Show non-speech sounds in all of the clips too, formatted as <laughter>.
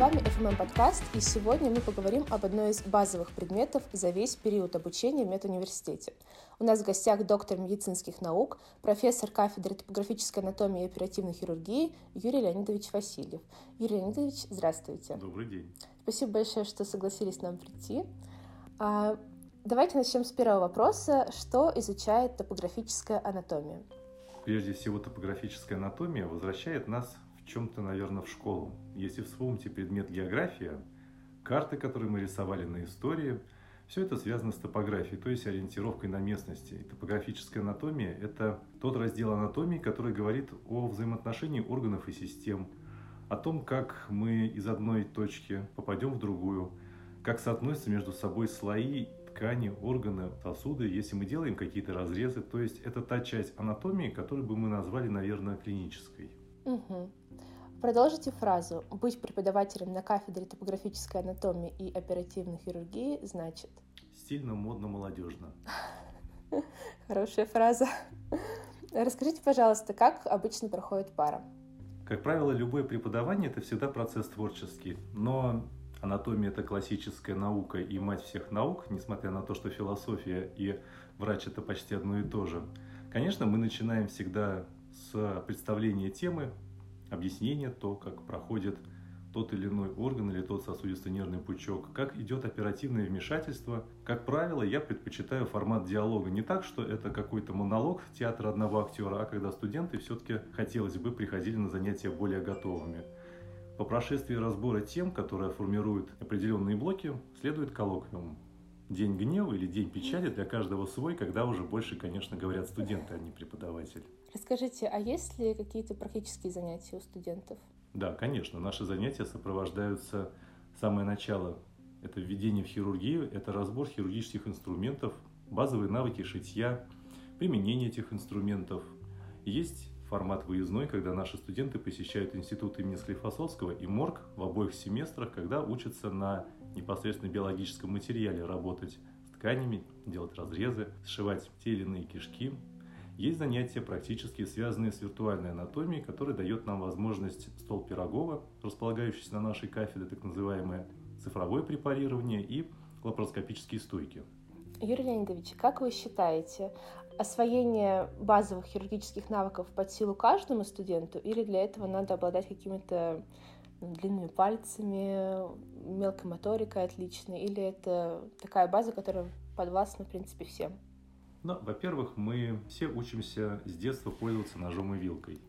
вами FMM подкаст, и сегодня мы поговорим об одной из базовых предметов за весь период обучения в медуниверситете. У нас в гостях доктор медицинских наук, профессор кафедры топографической анатомии и оперативной хирургии Юрий Леонидович Васильев. Юрий Леонидович, здравствуйте. Добрый день. Спасибо большое, что согласились нам прийти. А, давайте начнем с первого вопроса. Что изучает топографическая анатомия? Прежде всего, топографическая анатомия возвращает нас чем-то, наверное, в школу. Если вспомните предмет география, карты, которые мы рисовали на истории, все это связано с топографией, то есть ориентировкой на местности. И топографическая анатомия – это тот раздел анатомии, который говорит о взаимоотношении органов и систем, о том, как мы из одной точки попадем в другую, как соотносятся между собой слои, ткани, органы, сосуды, если мы делаем какие-то разрезы. То есть это та часть анатомии, которую бы мы назвали, наверное, клинической. Угу. Продолжите фразу. Быть преподавателем на кафедре топографической анатомии и оперативной хирургии значит... Стильно, модно, молодежно. <laughs> Хорошая фраза. Расскажите, пожалуйста, как обычно проходит пара? Как правило, любое преподавание – это всегда процесс творческий. Но анатомия – это классическая наука и мать всех наук, несмотря на то, что философия и врач – это почти одно и то же. Конечно, мы начинаем всегда с представления темы, объяснения, то, как проходит тот или иной орган или тот сосудисто-нервный пучок, как идет оперативное вмешательство. Как правило, я предпочитаю формат диалога. Не так, что это какой-то монолог театра одного актера, а когда студенты все-таки хотелось бы приходили на занятия более готовыми. По прошествии разбора тем, которые формируют определенные блоки, следует коллоквиум. День гнева или день печали для каждого свой, когда уже больше, конечно, говорят студенты, а не преподаватель. Расскажите, а есть ли какие-то практические занятия у студентов? Да, конечно. Наши занятия сопровождаются самое начало. Это введение в хирургию, это разбор хирургических инструментов, базовые навыки шитья, применение этих инструментов. Есть формат выездной, когда наши студенты посещают институт имени Склифосовского и МОРГ в обоих семестрах, когда учатся на непосредственно биологическом материале работать с тканями, делать разрезы, сшивать те или иные кишки, есть занятия практически связанные с виртуальной анатомией, которые дает нам возможность стол Пирогова, располагающийся на нашей кафедре, так называемое цифровое препарирование и лапароскопические стойки. Юрий Леонидович, как вы считаете, освоение базовых хирургических навыков под силу каждому студенту или для этого надо обладать какими-то ну, длинными пальцами, мелкой моторикой отличной, или это такая база, которая подвластна, в принципе, всем? Ну, во-первых, мы все учимся с детства пользоваться ножом и вилкой.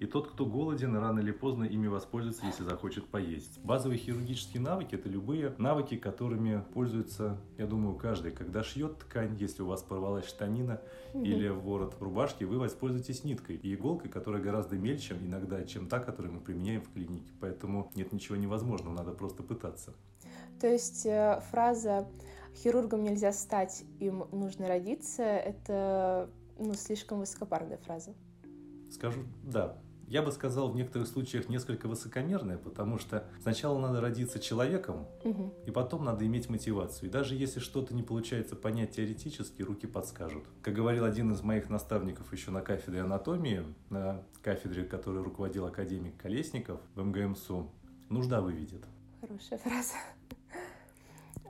И тот, кто голоден, рано или поздно ими воспользуется, если захочет поесть. Базовые хирургические навыки – это любые навыки, которыми пользуется, я думаю, каждый. Когда шьет ткань, если у вас порвалась штанина или ворот рубашки, вы воспользуетесь ниткой и иголкой, которая гораздо мельче иногда, чем та, которую мы применяем в клинике. Поэтому нет ничего невозможного, надо просто пытаться. То есть э, фраза «хирургом нельзя стать, им нужно родиться» — это ну, слишком высокопарная фраза. Скажу, да. Я бы сказал в некоторых случаях несколько высокомерная, потому что сначала надо родиться человеком, угу. и потом надо иметь мотивацию. И даже если что-то не получается понять теоретически, руки подскажут. Как говорил один из моих наставников еще на кафедре анатомии, на кафедре, которой руководил академик Колесников в МГМСУ, нужда выведет. Хорошая фраза.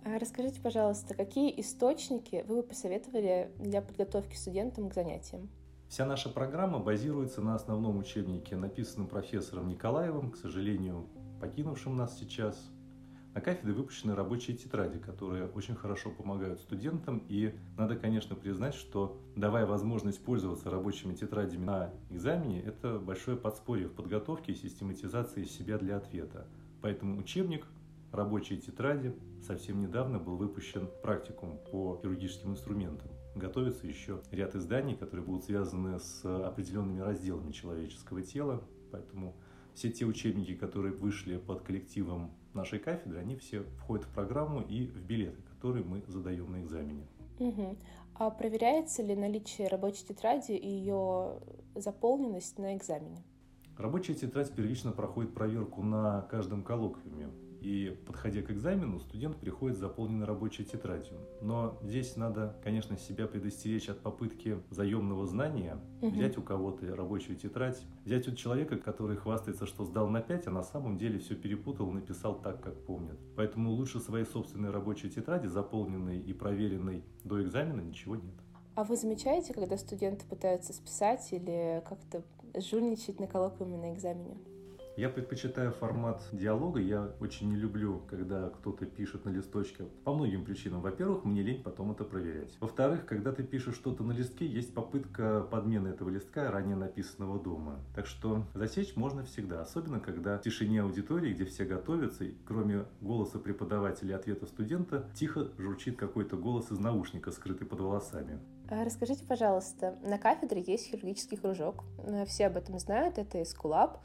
А расскажите, пожалуйста, какие источники вы бы посоветовали для подготовки студентам к занятиям? Вся наша программа базируется на основном учебнике, написанном профессором Николаевым, к сожалению, покинувшим нас сейчас. На кафедре выпущены рабочие тетради, которые очень хорошо помогают студентам. И надо, конечно, признать, что давая возможность пользоваться рабочими тетрадями на экзамене, это большое подспорье в подготовке и систематизации себя для ответа. Поэтому учебник рабочие тетради. Совсем недавно был выпущен практикум по хирургическим инструментам. Готовится еще ряд изданий, которые будут связаны с определенными разделами человеческого тела. Поэтому все те учебники, которые вышли под коллективом нашей кафедры, они все входят в программу и в билеты, которые мы задаем на экзамене. Угу. А проверяется ли наличие рабочей тетради и ее заполненность на экзамене? Рабочая тетрадь первично проходит проверку на каждом коллоквиуме. И подходя к экзамену, студент приходит с заполненной рабочей тетрадью. Но здесь надо, конечно, себя предостеречь от попытки заемного знания, угу. взять у кого-то рабочую тетрадь, взять у человека, который хвастается, что сдал на 5, а на самом деле все перепутал написал так, как помнит. Поэтому лучше своей собственной рабочей тетради, заполненной и проверенной до экзамена, ничего нет. А вы замечаете, когда студенты пытаются списать или как-то жульничать на коллоквиуме на экзамене? Я предпочитаю формат диалога. Я очень не люблю, когда кто-то пишет на листочке по многим причинам. Во-первых, мне лень потом это проверять. Во-вторых, когда ты пишешь что-то на листке, есть попытка подмены этого листка ранее написанного дома. Так что засечь можно всегда. Особенно, когда в тишине аудитории, где все готовятся, и кроме голоса преподавателя и ответа студента, тихо журчит какой-то голос из наушника, скрытый под волосами. А расскажите, пожалуйста, на кафедре есть хирургический кружок. Все об этом знают, это Эскулап.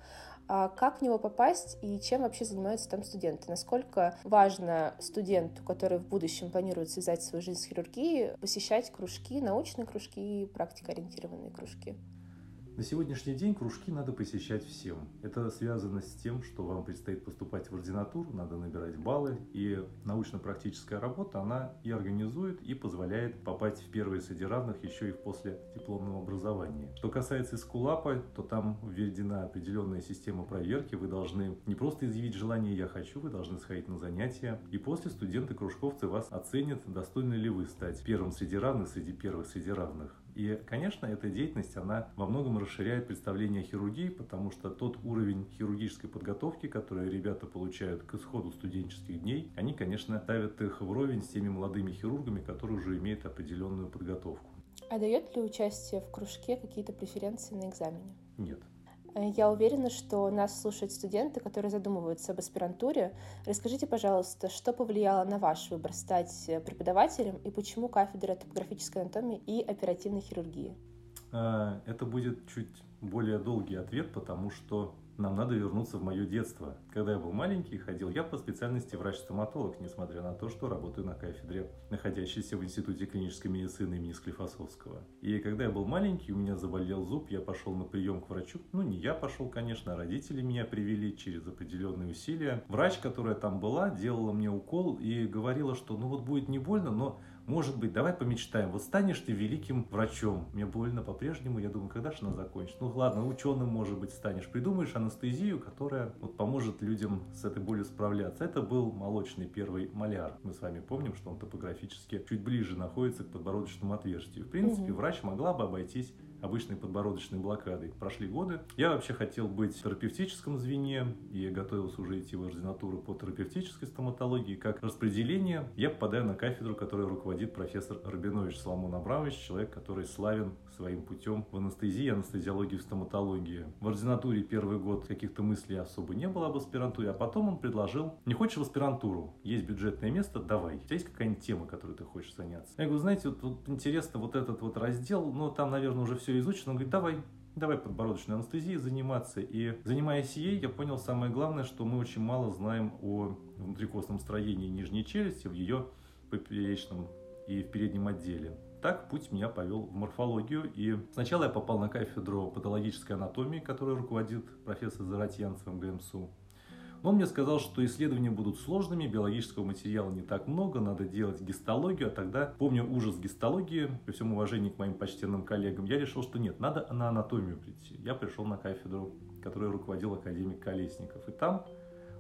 А как в него попасть и чем вообще занимаются там студенты? Насколько важно студенту, который в будущем планирует связать свою жизнь с хирургией, посещать кружки, научные кружки и практикоориентированные кружки? На сегодняшний день кружки надо посещать всем. Это связано с тем, что вам предстоит поступать в ординатуру, надо набирать баллы, и научно-практическая работа, она и организует, и позволяет попасть в первые среди равных еще и после дипломного образования. Что касается Искулапа, то там введена определенная система проверки, вы должны не просто изъявить желание «я хочу», вы должны сходить на занятия, и после студенты-кружковцы вас оценят, достойны ли вы стать первым среди равных, среди первых среди равных. И, конечно, эта деятельность, она во многом расширяет представление хирургии, потому что тот уровень хирургической подготовки, который ребята получают к исходу студенческих дней, они, конечно, ставят их вровень с теми молодыми хирургами, которые уже имеют определенную подготовку. А дает ли участие в кружке какие-то преференции на экзамене? Нет. Э, я уверена, что нас слушают студенты, которые задумываются об аспирантуре. Расскажите, пожалуйста, что повлияло на ваш выбор стать э, преподавателем и почему кафедра топографической анатомии и оперативной хирургии? А, это будет чуть более долгий ответ, потому что нам надо вернуться в мое детство. Когда я был маленький, ходил я по специальности врач-стоматолог, несмотря на то, что работаю на кафедре, находящейся в Институте клинической медицины имени Склифосовского. И когда я был маленький, у меня заболел зуб, я пошел на прием к врачу. Ну, не я пошел, конечно, а родители меня привели через определенные усилия. Врач, которая там была, делала мне укол и говорила, что ну вот будет не больно, но может быть, давай помечтаем, вот станешь ты великим врачом. Мне больно по-прежнему, я думаю, когда же она закончится? Ну ладно, ученым, может быть, станешь. Придумаешь анестезию, которая вот поможет людям с этой болью справляться. Это был молочный первый маляр. Мы с вами помним, что он топографически чуть ближе находится к подбородочному отверстию. В принципе, угу. врач могла бы обойтись обычной подбородочной блокадой. Прошли годы. Я вообще хотел быть в терапевтическом звене и готовился уже идти в ординатуру по терапевтической стоматологии. Как распределение я попадаю на кафедру, которую руководит профессор Рабинович Соломон Абрамович, человек, который славен своим путем в анестезии, анестезиологии, в стоматологии. В ординатуре первый год каких-то мыслей особо не было об аспирантуре, а потом он предложил, не хочешь в аспирантуру, есть бюджетное место, давай. У тебя есть какая-нибудь тема, которой ты хочешь заняться? Я говорю, знаете, вот, вот интересно вот этот вот раздел, но там, наверное, уже все все изучено, он говорит, давай, давай подбородочной анестезией заниматься. И занимаясь ей, я понял самое главное, что мы очень мало знаем о внутрикостном строении нижней челюсти в ее поперечном и в переднем отделе. Так путь меня повел в морфологию, и сначала я попал на кафедру патологической анатомии, которую руководит профессор Заратьянцев МГМСУ. Он мне сказал, что исследования будут сложными, биологического материала не так много, надо делать гистологию, а тогда, помню ужас гистологии, при всем уважении к моим почтенным коллегам, я решил, что нет, надо на анатомию прийти. Я пришел на кафедру, которую руководил академик Колесников, и там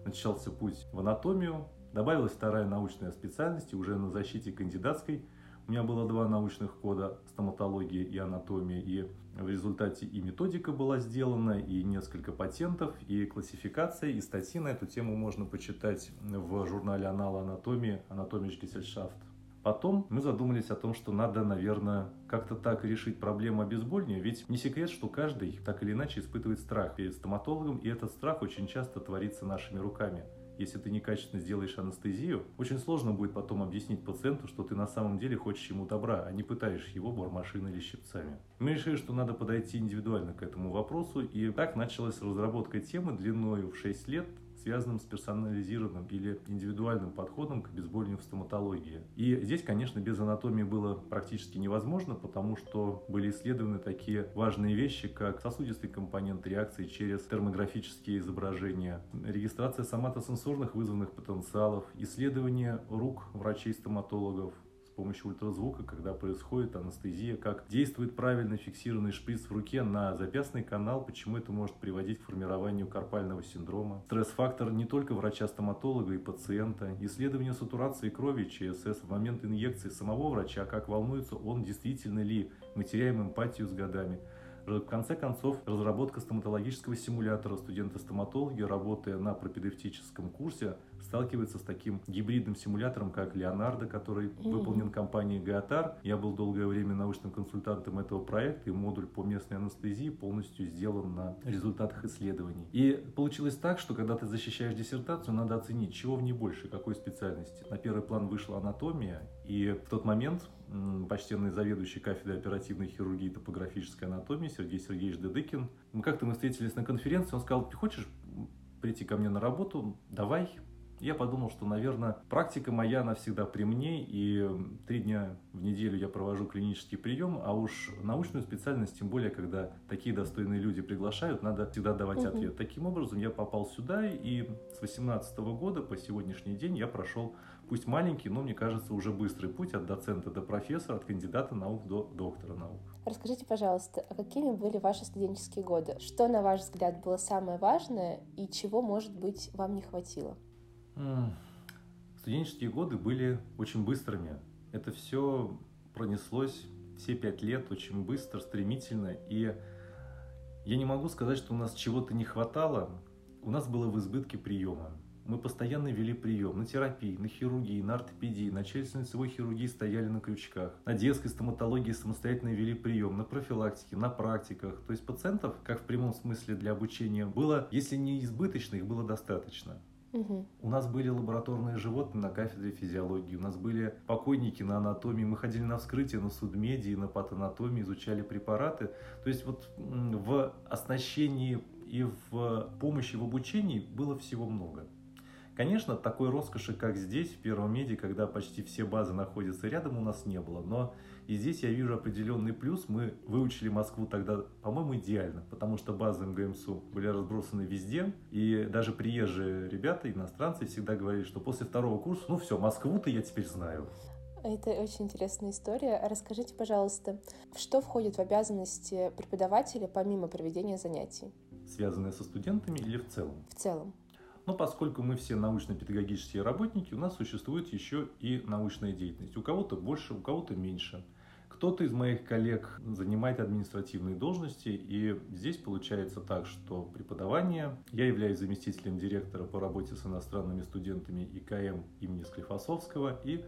начался путь в анатомию, добавилась вторая научная специальность, и уже на защите кандидатской у меня было два научных кода стоматология и анатомия, и в результате и методика была сделана, и несколько патентов, и классификация, и статьи на эту тему можно почитать в журнале «Анал анатомии» «Анатомиш Гессельшафт». Потом мы задумались о том, что надо, наверное, как-то так решить проблему обезболивания, ведь не секрет, что каждый так или иначе испытывает страх перед стоматологом, и этот страх очень часто творится нашими руками если ты некачественно сделаешь анестезию, очень сложно будет потом объяснить пациенту, что ты на самом деле хочешь ему добра, а не пытаешь его бормашиной или щипцами. Мы решили, что надо подойти индивидуально к этому вопросу, и так началась разработка темы длиною в 6 лет связанным с персонализированным или индивидуальным подходом к обезболиванию в стоматологии. И здесь, конечно, без анатомии было практически невозможно, потому что были исследованы такие важные вещи, как сосудистый компонент реакции через термографические изображения, регистрация соматосенсорных вызванных потенциалов, исследование рук врачей-стоматологов, помощью ультразвука, когда происходит анестезия, как действует правильно фиксированный шприц в руке на запястный канал, почему это может приводить к формированию карпального синдрома. Стресс-фактор не только врача-стоматолога и пациента, исследование сатурации крови ЧСС в момент инъекции самого врача, как волнуется он, действительно ли мы теряем эмпатию с годами. В конце концов, разработка стоматологического симулятора студенты-стоматологи, работая на пропедевтическом курсе, сталкиваются с таким гибридным симулятором, как Леонардо, который mm-hmm. выполнен компанией Гаотар. Я был долгое время научным консультантом этого проекта, и модуль по местной анестезии полностью сделан на результатах исследований. И получилось так, что когда ты защищаешь диссертацию, надо оценить, чего в ней больше, какой специальности. На первый план вышла анатомия, и в тот момент почтенный заведующий кафедрой оперативной хирургии и топографической анатомии Сергей Сергеевич Дедыкин. Мы как-то мы встретились на конференции, он сказал, ты хочешь прийти ко мне на работу, давай, я подумал, что, наверное, практика моя, она всегда при мне, и три дня в неделю я провожу клинический прием, а уж научную специальность, тем более, когда такие достойные люди приглашают, надо всегда давать угу. ответ. Таким образом, я попал сюда, и с 2018 года по сегодняшний день я прошел, пусть маленький, но, мне кажется, уже быстрый путь от доцента до профессора, от кандидата наук до доктора наук. Расскажите, пожалуйста, а какими были ваши студенческие годы? Что, на ваш взгляд, было самое важное и чего, может быть, вам не хватило? Студенческие годы были очень быстрыми. Это все пронеслось все пять лет очень быстро, стремительно. И я не могу сказать, что у нас чего-то не хватало. У нас было в избытке приема. Мы постоянно вели прием на терапии, на хирургии, на ортопедии, на челюстно-лицевой хирургии стояли на крючках. На детской стоматологии самостоятельно вели прием, на профилактике, на практиках. То есть пациентов, как в прямом смысле для обучения, было, если не избыточно, их было достаточно. У нас были лабораторные животные на кафедре физиологии, у нас были покойники на анатомии, мы ходили на вскрытие на судмедии, на патанатомии, изучали препараты. То есть вот в оснащении и в помощи в обучении было всего много. Конечно, такой роскоши, как здесь, в Первом меди, когда почти все базы находятся рядом, у нас не было. Но и здесь я вижу определенный плюс. Мы выучили Москву тогда, по-моему, идеально, потому что базы МГМСУ были разбросаны везде. И даже приезжие ребята, иностранцы, всегда говорили, что после второго курса, ну все, Москву-то я теперь знаю. Это очень интересная история. Расскажите, пожалуйста, что входит в обязанности преподавателя помимо проведения занятий? Связанные со студентами или в целом? В целом. Но поскольку мы все научно-педагогические работники, у нас существует еще и научная деятельность. У кого-то больше, у кого-то меньше. Кто-то из моих коллег занимает административные должности, и здесь получается так, что преподавание, я являюсь заместителем директора по работе с иностранными студентами ИКМ имени Склифосовского, и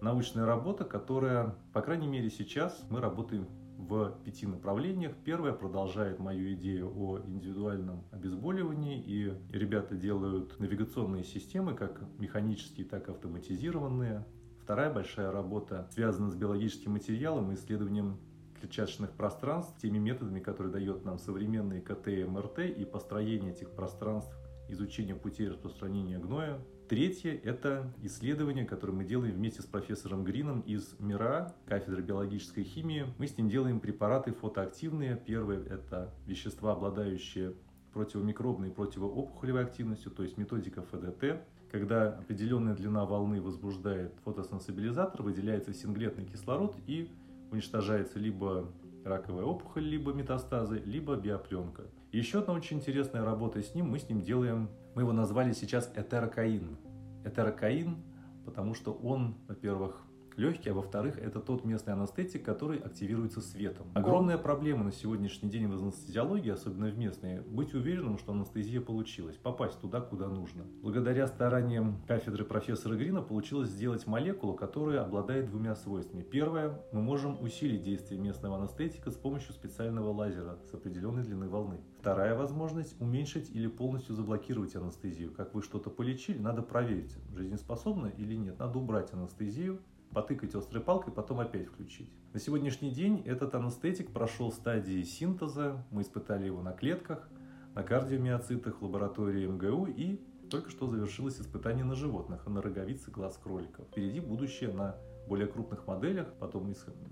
научная работа, которая, по крайней мере сейчас, мы работаем в пяти направлениях. Первое продолжает мою идею о индивидуальном обезболивании, и ребята делают навигационные системы, как механические, так и автоматизированные. Вторая большая работа связана с биологическим материалом и исследованием клетчаточных пространств, теми методами, которые дает нам современные КТ и МРТ, и построение этих пространств, изучение путей распространения гноя, Третье – это исследование, которое мы делаем вместе с профессором Грином из МИРА, кафедры биологической химии. Мы с ним делаем препараты фотоактивные. Первое – это вещества, обладающие противомикробной и противоопухолевой активностью, то есть методика ФДТ. Когда определенная длина волны возбуждает фотосенсибилизатор, выделяется синглетный кислород и уничтожается либо раковая опухоль, либо метастазы, либо биопленка. Еще одна очень интересная работа с ним, мы с ним делаем, мы его назвали сейчас этерокаин. Этерокаин, потому что он, во-первых, легкий, а во-вторых, это тот местный анестетик, который активируется светом. Огромная проблема на сегодняшний день в анестезиологии, особенно в местной, быть уверенным, что анестезия получилась, попасть туда, куда нужно. Благодаря стараниям кафедры профессора Грина получилось сделать молекулу, которая обладает двумя свойствами. Первое, мы можем усилить действие местного анестетика с помощью специального лазера с определенной длины волны. Вторая возможность – уменьшить или полностью заблокировать анестезию. Как вы что-то полечили, надо проверить, жизнеспособно или нет. Надо убрать анестезию, потыкать острой палкой, потом опять включить. На сегодняшний день этот анестетик прошел стадии синтеза, мы испытали его на клетках, на кардиомиоцитах в лаборатории МГУ и Только что завершилось испытание на животных, на роговице глаз кроликов. Впереди будущее на более крупных моделях, потом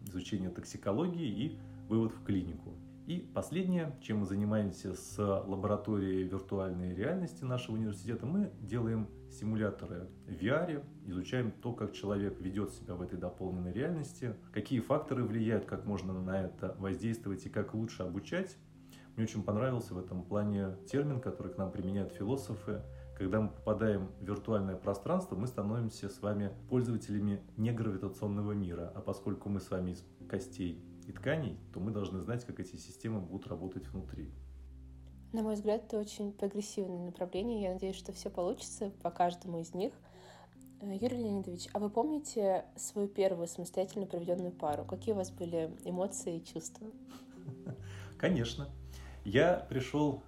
изучение токсикологии и вывод в клинику. И последнее, чем мы занимаемся с лабораторией виртуальной реальности нашего университета, мы делаем симуляторы в VR, изучаем то, как человек ведет себя в этой дополненной реальности, какие факторы влияют, как можно на это воздействовать и как лучше обучать. Мне очень понравился в этом плане термин, который к нам применяют философы. Когда мы попадаем в виртуальное пространство, мы становимся с вами пользователями негравитационного мира. А поскольку мы с вами из костей и тканей, то мы должны знать, как эти системы будут работать внутри. На мой взгляд, это очень прогрессивное направление. Я надеюсь, что все получится по каждому из них. Э, Юрий Леонидович, а вы помните свою первую самостоятельно проведенную пару? Какие у вас были эмоции и чувства? <laughs> Конечно. Я пришел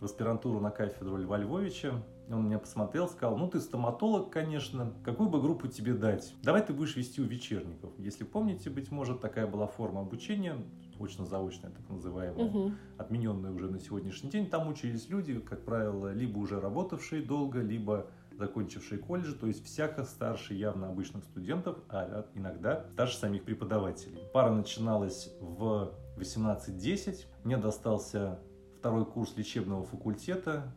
в аспирантуру на кафедру Льва Львовича он меня посмотрел, сказал, ну ты стоматолог, конечно, какую бы группу тебе дать? Давай ты будешь вести у вечерников. Если помните, быть может, такая была форма обучения, очно-заочная, так называемая, угу. отмененная уже на сегодняшний день. Там учились люди, как правило, либо уже работавшие долго, либо закончившие колледжи, то есть всяко старше явно обычных студентов, а иногда старше самих преподавателей. Пара начиналась в 18-10. Мне достался второй курс лечебного факультета,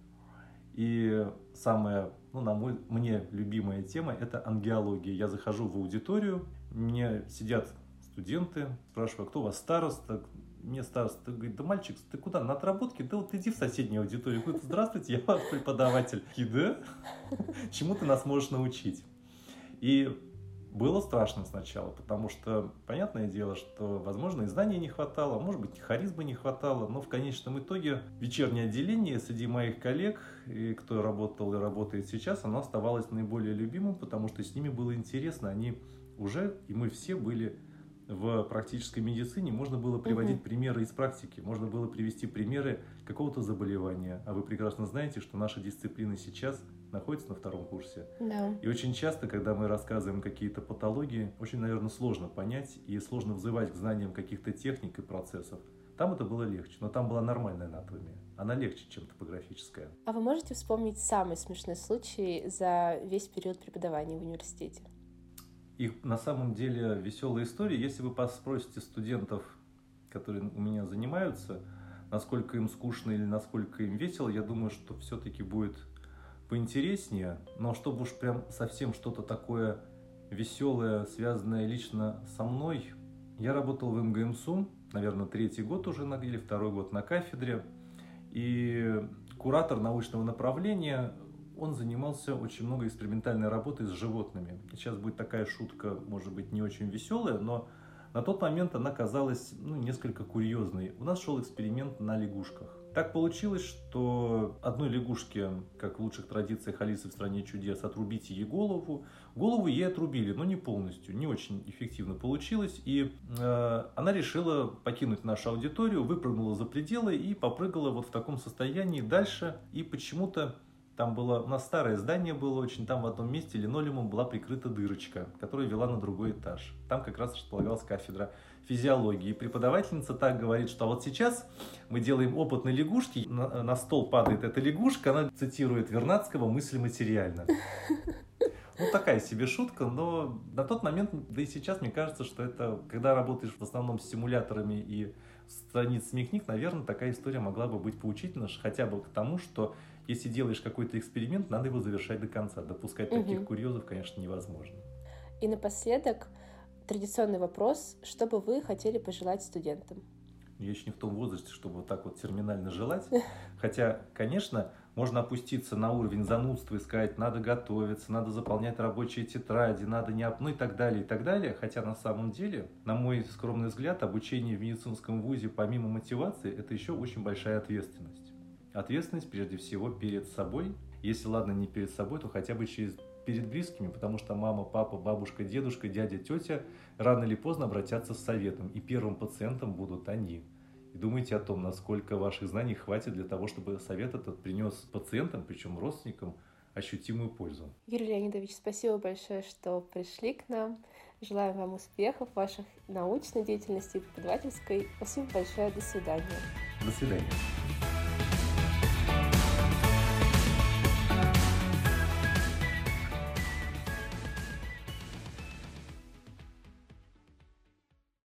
и самая, ну, на мой, мне любимая тема – это ангиология. Я захожу в аудиторию, мне сидят студенты, спрашиваю, а кто у вас староста? Мне староста говорит, да мальчик, ты куда, на отработке? Да вот иди в соседнюю аудиторию. Говорит, здравствуйте, я ваш преподаватель. И да? Чему ты нас можешь научить? И было страшно сначала, потому что, понятное дело, что, возможно, и знаний не хватало, может быть, харизмы не хватало, но в конечном итоге вечернее отделение среди моих коллег, и кто работал и работает сейчас, оно оставалось наиболее любимым, потому что с ними было интересно, они уже, и мы все были в практической медицине можно было приводить угу. примеры из практики, можно было привести примеры какого-то заболевания. А вы прекрасно знаете, что наша дисциплина сейчас находится на втором курсе. Да. И очень часто, когда мы рассказываем какие-то патологии, очень, наверное, сложно понять и сложно взывать к знаниям каких-то техник и процессов. Там это было легче, но там была нормальная анатомия. Она легче, чем топографическая. А вы можете вспомнить самый смешной случай за весь период преподавания в университете? Их на самом деле веселая история. Если вы спросите студентов, которые у меня занимаются, насколько им скучно или насколько им весело, я думаю, что все-таки будет поинтереснее. Но чтобы уж прям совсем что-то такое веселое, связанное лично со мной, я работал в МГМСУ, наверное, третий год уже или второй год на кафедре. И куратор научного направления он занимался очень много экспериментальной работой с животными. сейчас будет такая шутка, может быть, не очень веселая, но на тот момент она казалась ну, несколько курьезной. У нас шел эксперимент на лягушках. Так получилось, что одной лягушке, как в лучших традициях Алисы в стране чудес, отрубите ей голову. Голову ей отрубили, но не полностью, не очень эффективно получилось. И э, она решила покинуть нашу аудиторию, выпрыгнула за пределы и попрыгала вот в таком состоянии дальше. И почему-то там было, у нас старое здание было очень, там в одном месте линолеумом была прикрыта дырочка, которая вела на другой этаж. Там как раз располагалась кафедра физиологии. И преподавательница так говорит, что вот сейчас мы делаем опыт на лягушке, на, на стол падает эта лягушка, она цитирует Вернадского «мысль материальна». <laughs> Ну, такая себе шутка, но на тот момент, да и сейчас, мне кажется, что это, когда работаешь в основном с симуляторами и страницами книг, наверное, такая история могла бы быть поучительна, хотя бы к тому, что если делаешь какой-то эксперимент, надо его завершать до конца. Допускать угу. таких курьезов, конечно, невозможно. И напоследок традиционный вопрос. Что бы вы хотели пожелать студентам? Я еще не в том возрасте, чтобы вот так вот терминально желать. <laughs> Хотя, конечно, можно опуститься на уровень занудства и сказать, надо готовиться, надо заполнять рабочие тетради, надо не... ну и так далее, и так далее. Хотя на самом деле, на мой скромный взгляд, обучение в медицинском вузе, помимо мотивации, это еще очень большая ответственность. Ответственность прежде всего перед собой. Если ладно не перед собой, то хотя бы через перед близкими, потому что мама, папа, бабушка, дедушка, дядя, тетя рано или поздно обратятся с советом, и первым пациентом будут они. И думайте о том, насколько ваших знаний хватит для того, чтобы совет этот принес пациентам, причем родственникам, ощутимую пользу. Юрий Леонидович, спасибо большое, что пришли к нам. Желаю вам успехов в вашей научной деятельности и преподавательской. Спасибо большое. До свидания. До свидания.